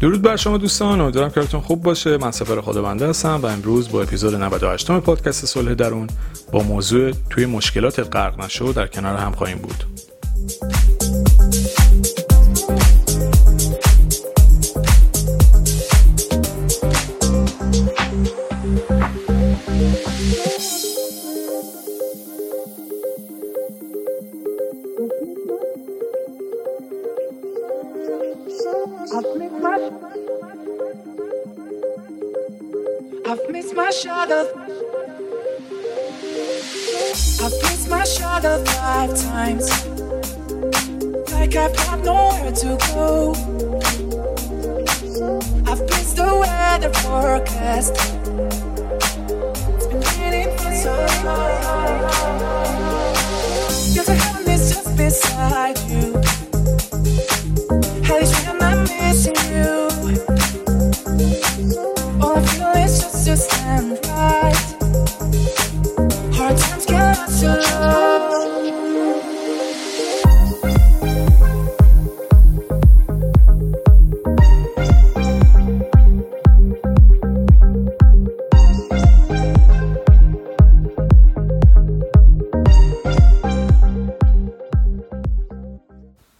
درود بر شما دوستان امیدوارم کارتون خوب باشه. من سفر خدا بنده هستم و امروز با اپیزود 98 پادکست صلح درون با موضوع توی مشکلات غرق نشو در کنار هم خواهیم بود. I've missed my I've missed my shot of I've missed my shot of five times. Like I've got nowhere to go. I've missed the weather forecast. Cause I haven't just beside you.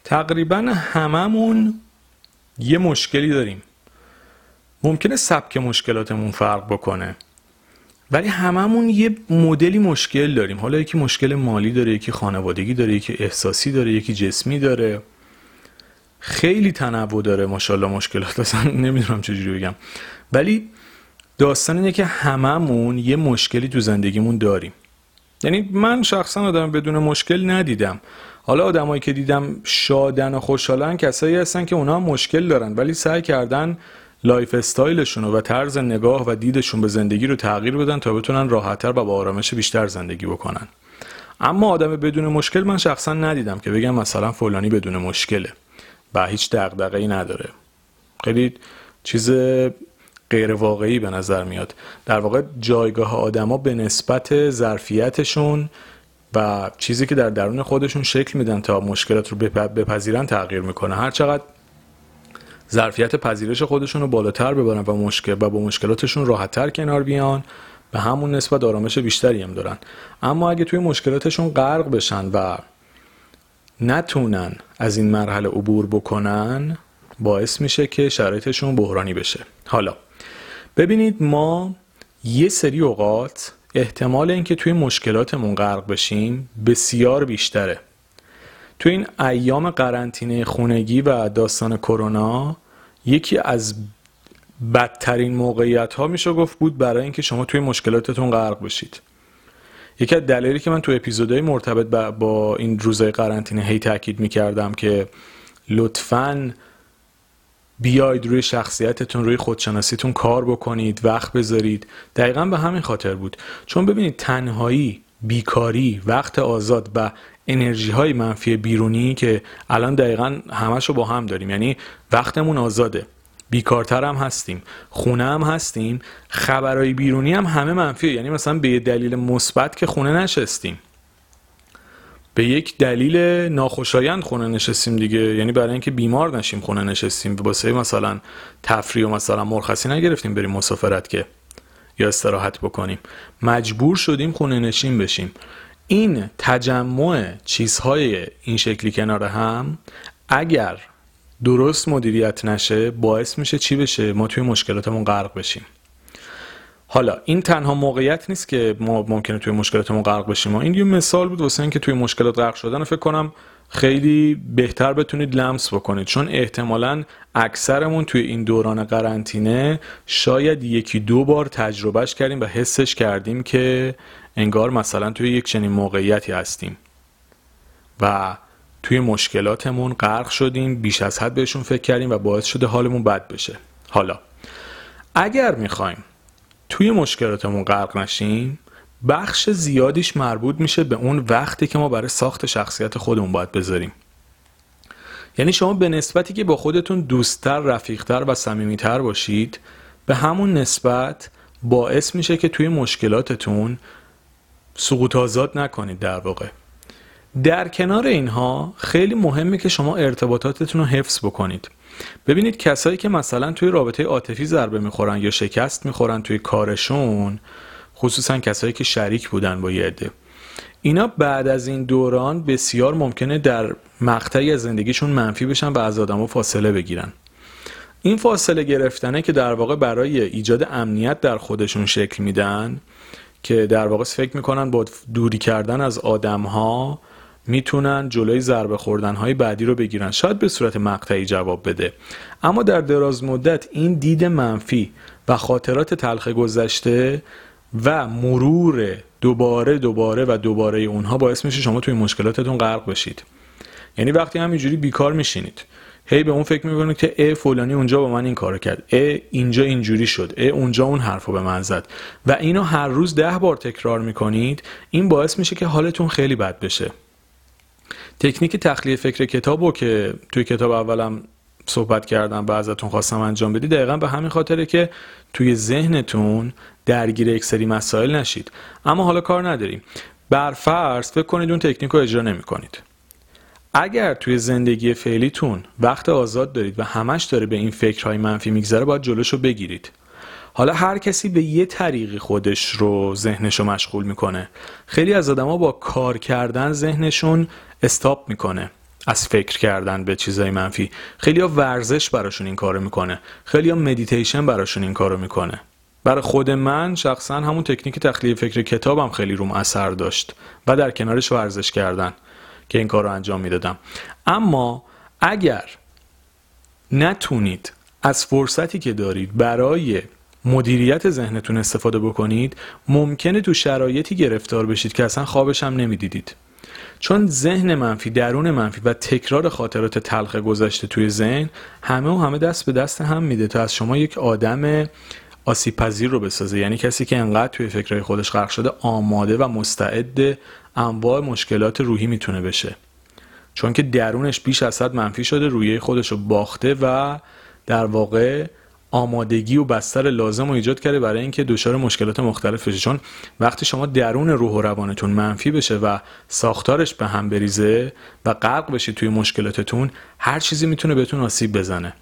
تقریبا هممون یه مشکلی داریم. ممکنه سبک مشکلاتمون فرق بکنه. ولی هممون یه مدلی مشکل داریم. حالا یکی مشکل مالی داره یکی خانوادگی داره یکی احساسی داره یکی جسمی داره. خیلی تنوع داره ماشاءالله مشکلات. اصلا نمی‌دونم چجوری بگم. ولی داستان اینه که هممون یه مشکلی تو زندگیمون داریم. یعنی من شخصا آدم بدون مشکل ندیدم. حالا آدمایی که دیدم شادن و خوشحالن کسایی هستن که اونا مشکل دارن ولی سعی کردن lifestyle شون و طرز نگاه و دیدشون به زندگی رو تغییر بدن تا بتونن راحتتر و با آرامش بیشتر زندگی بکنن. اما آدم بدون مشکل من شخصا ندیدم که بگم مثلا فلانی بدون مشکله. و هیچ دغدغه ای نداره. خیلی چیز غیر واقعی به نظر میاد. در واقع جایگاه آدما به نسبت ظرفیتشون و چیزی که در درون خودشون شکل میدن تا مشکلات رو بپذیرن تغییر می‌کنه. هر چقدر ظرفیت پذیرش خودشون رو بالاتر ببرن و مشکل و با مشکلاتشون راحتتر کنار بیان. به همون نسبت آرامش بیشتری هم دارن. اما اگه توی مشکلاتشون غرق بشن و نتونن از این مرحله عبور بکنن باعث میشه که شرایطشون بحرانی بشه. حالا ببینید ما یه سری اوقات احتمال اینکه توی مشکلاتمون غرق بشیم بسیار بیشتره. تو این ایام قرنطینه خونگی و داستان کرونا یکی از بدترین موقعیت ها میشه گفت بود برای اینکه شما توی مشکلاتتون غرق بشید. یکی از دلایلی که من تو اپیزودهای مرتبط با این روزهای قرنطینه هی تاکید می‌کردم که لطفاً بیاید روی شخصیتتون روی خودشناسیتون کار بکنید وقت بذارید. دقیقا به همین خاطر بود. چون ببینید تنهایی بیکاری وقت آزاد و انرژی های منفی بیرونی که الان دقیقا همش رو با هم داریم. یعنی وقتمون آزاده. بیکارتر هم هستیم. خونه هم هستیم. خبرهای بیرونی هم همه منفیه. یعنی مثلا به دلیل مثبت که خونه نشستیم. به یک دلیل ناخوشایند خونه نشستیم دیگه. یعنی برای اینکه بیمار نشیم خونه نشستیم. واسه مثلا تفریح و مثلا مرخصی نگرفتیم بریم مسافرت که یا استراحت بکنیم. مجبور شدیم خونه نشین بشیم. این تجمع چیزهای این شکلی کنار هم اگر درست مدیریت نشه باعث میشه چی بشه؟ ما توی مشکلاتمون غرق بشیم. حالا این تنها موقعیت نیست که ما ممکنه توی مشکلاتمون غرق بشیم. این یه مثال بود واسه اینکه توی مشکلات غرق شدن فکر کنم خیلی بهتر بتونید لمس بکنید. چون احتمالا اکثرمون توی این دوران قرنطینه شاید یکی دو بار تجربهش کردیم و حسش کردیم که انگار مثلا توی یک چنین موقعیتی هستیم. و توی مشکلاتمون غرق شدیم بیش از حد بهشون فکر کردیم و باعث شده حالمون بد بشه. حالا اگر می‌خوایم توی مشکلاتمون غرق نشیم بخش زیادیش مربوط میشه به اون وقتی که ما برای ساخت شخصیت خودمون باید بذاریم. یعنی شما به نسبتی که با خودتون دوستتر، رفیقتر و صمیمیتر باشید به همون نسبت باعث میشه که توی مشکلاتتون سقوط آزاد نکنید در واقع. در کنار اینها خیلی مهمه که شما ارتباطاتتون رو حفظ بکنید. ببینید کسایی که مثلا توی رابطه عاطفی ضربه می‌خورن یا شکست می‌خورن توی کارشون خصوصا کسایی که شریک بودن با یه عده. اینا بعد از این دوران بسیار ممکنه در مقطعی از زندگیشون منفی بشن و از آدمو فاصله بگیرن. این فاصله گرفتنه که در واقع برای ایجاد امنیت در خودشون شکل میدن که در واقع فکر می‌کنن با دوری کردن از آدم ها می‌تونن جلوی ضربه خوردن های بعدی رو بگیرن. شاید به صورت مقطعی جواب بده. اما در دراز مدت این دید منفی و خاطرات تلخ گذشته و مرور دوباره دوباره و دوباره اونها باعث میشه شما توی مشکلاتتون غرق بشید. یعنی وقتی همینجوری بیکار میشینید. هی به اون فکر می‌کنید که ا فلانی اونجا با من این کارو کرد. ا اینجا اینجوری شد. ا اونجا اون حرفو به من زد. و اینو هر روز ده بار تکرار می‌کنید این باعث میشه که حالتون خیلی بد بشه. تکنیک تخلیه فکر کتابو که توی کتاب اولم صحبت کردم و ازتون خواستم انجام بدی دقیقا به همین خاطره که توی ذهنتون درگیر یک سری مسائل نشید. اما حالا کار نداریم. بر فرض فکر کنید اون تکنیک رو اجرا نمی کنید اگر توی زندگی فعلیتون وقت آزاد دارید و همش داره به این فکرهای منفی میگذره باید جلوشو بگیرید. حالا هر کسی به یه طریقی خودش رو ذهنش رو مشغول می‌کنه. خیلی از آدما با کار کردن ذهنشون stop می‌کنه. از فکر کردن به چیزای منفی. خیلی ها ورزش براشون این کارو می‌کنه. خیلی ها مدیتیشن براشون این کارو می‌کنه. برای خود من شخصا همون تکنیک تخلیه فکر کتابم خیلی روم اثر داشت و در کنارش ورزش کردن که این کار انجام می‌دادم. اما اگر نتونید از فرصتی که دارید برای مدیریت ذهنتون استفاده بکنید ممکنه تو شرایطی گرفتار بشید که اصلا خوابش هم نمی‌دیدید. چون ذهن منفی درون منفی و تکرار خاطرات تلخ گذشته توی ذهن همه و همه دست به دست هم میده تا از شما یک آدم آسیب پذیر رو بسازه. یعنی کسی که انقدر توی فکرهای خودش غرق شده آماده و مستعد انواع مشکلات روحی می‌تونه بشه. چون که درونش بیش از حد منفی شده رویه خودش رو باخته و در واقع آمادگی و بستر لازم رو ایجاد کرده برای اینکه دچار مشکلات مختلف بشه. چون وقتی شما درون روح و روانتون منفی بشه و ساختارش به هم بریزه و غرق بشید توی مشکلاتتون هر چیزی می‌تونه بهتون آسیب بزنه.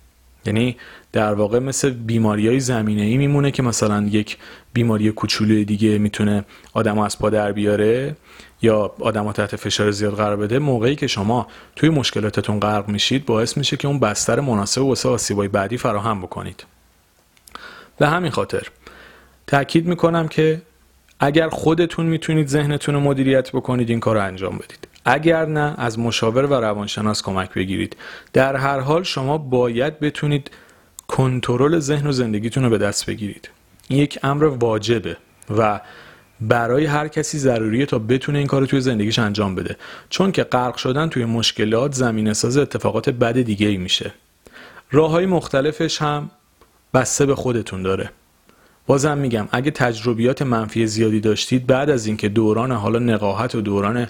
یعنی در واقع مثل بیماری های زمینه ای میمونه که مثلا یک بیماری کوچولوی دیگه می‌تونه آدم از پا در بیاره یا آدم تحت فشار زیاد قرار بده. موقعی که شما توی مشکلاتتون غرق میشید باعث میشه که اون بستر مناسب واسه آسیبای بعدی فراهم بکنید. به همین خاطر. تاکید می‌کنم که اگر خودتون می‌تونید ذهنتون رو مدیریت بکنید این کار رو انجام بدید. اگر نه از مشاور و روانشناس کمک بگیرید. در هر حال شما باید بتونید کنترل ذهن و زندگیتون رو به دست بگیرید. یک امر واجبه و برای هر کسی ضروریه تا بتونه این کار رو توی زندگیش انجام بده. چون که غرق شدن توی مشکلات زمین ساز اتفاقات بد دیگه ای میشه. راه های مختلفش هم بسته به خودتون داره. بازم میگم اگه تجربیات منفی زیادی داشتید بعد از اینکه دوران حالا نقاهت و دوران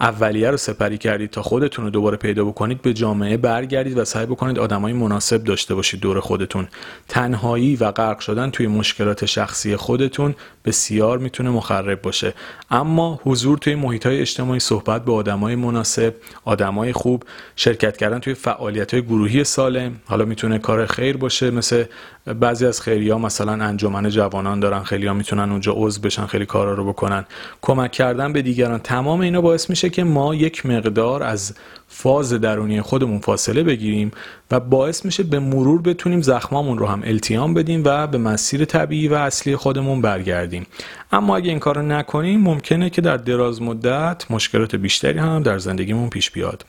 اولیه رو سپری کردید تا خودتون رو دوباره پیدا بکنید به جامعه برگردید و سعی بکنید آدمای مناسب داشته باشید دور خودتون. تنهایی و غرق شدن توی مشکلات شخصی خودتون بسیار می‌تونه مخرب باشه. اما حضور توی محیط های اجتماعی صحبت به آدمای مناسب آدمای خوب شرکت کردن توی فعالیت های گروهی سالم حالا می‌تونه کار خیر باشه مثل بعضی از ها مثلا انجمن جوانان دارن خیلی ها می‌تونن اونجا عضو بشن خیلی کارا رو بکنن. کمک کردن به دیگران تمام اینا باعث میشه که ما یک مقدار از فاز درونی خودمون فاصله بگیریم و باعث میشه به مرور بتونیم زخمامون رو هم التیام بدیم و به مسیر طبیعی و اصلی خودمون برگردیم. اما اگه این کارو نکنیم ممکنه که در دراز مدت مشکلات بیشتری هم در زندگیمون پیش بیاد.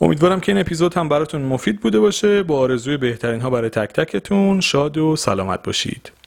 امیدوارم که این اپیزود هم براتون مفید بوده باشه. با آرزوی بهترین ها برای تک تکتون شاد و سلامت باشید.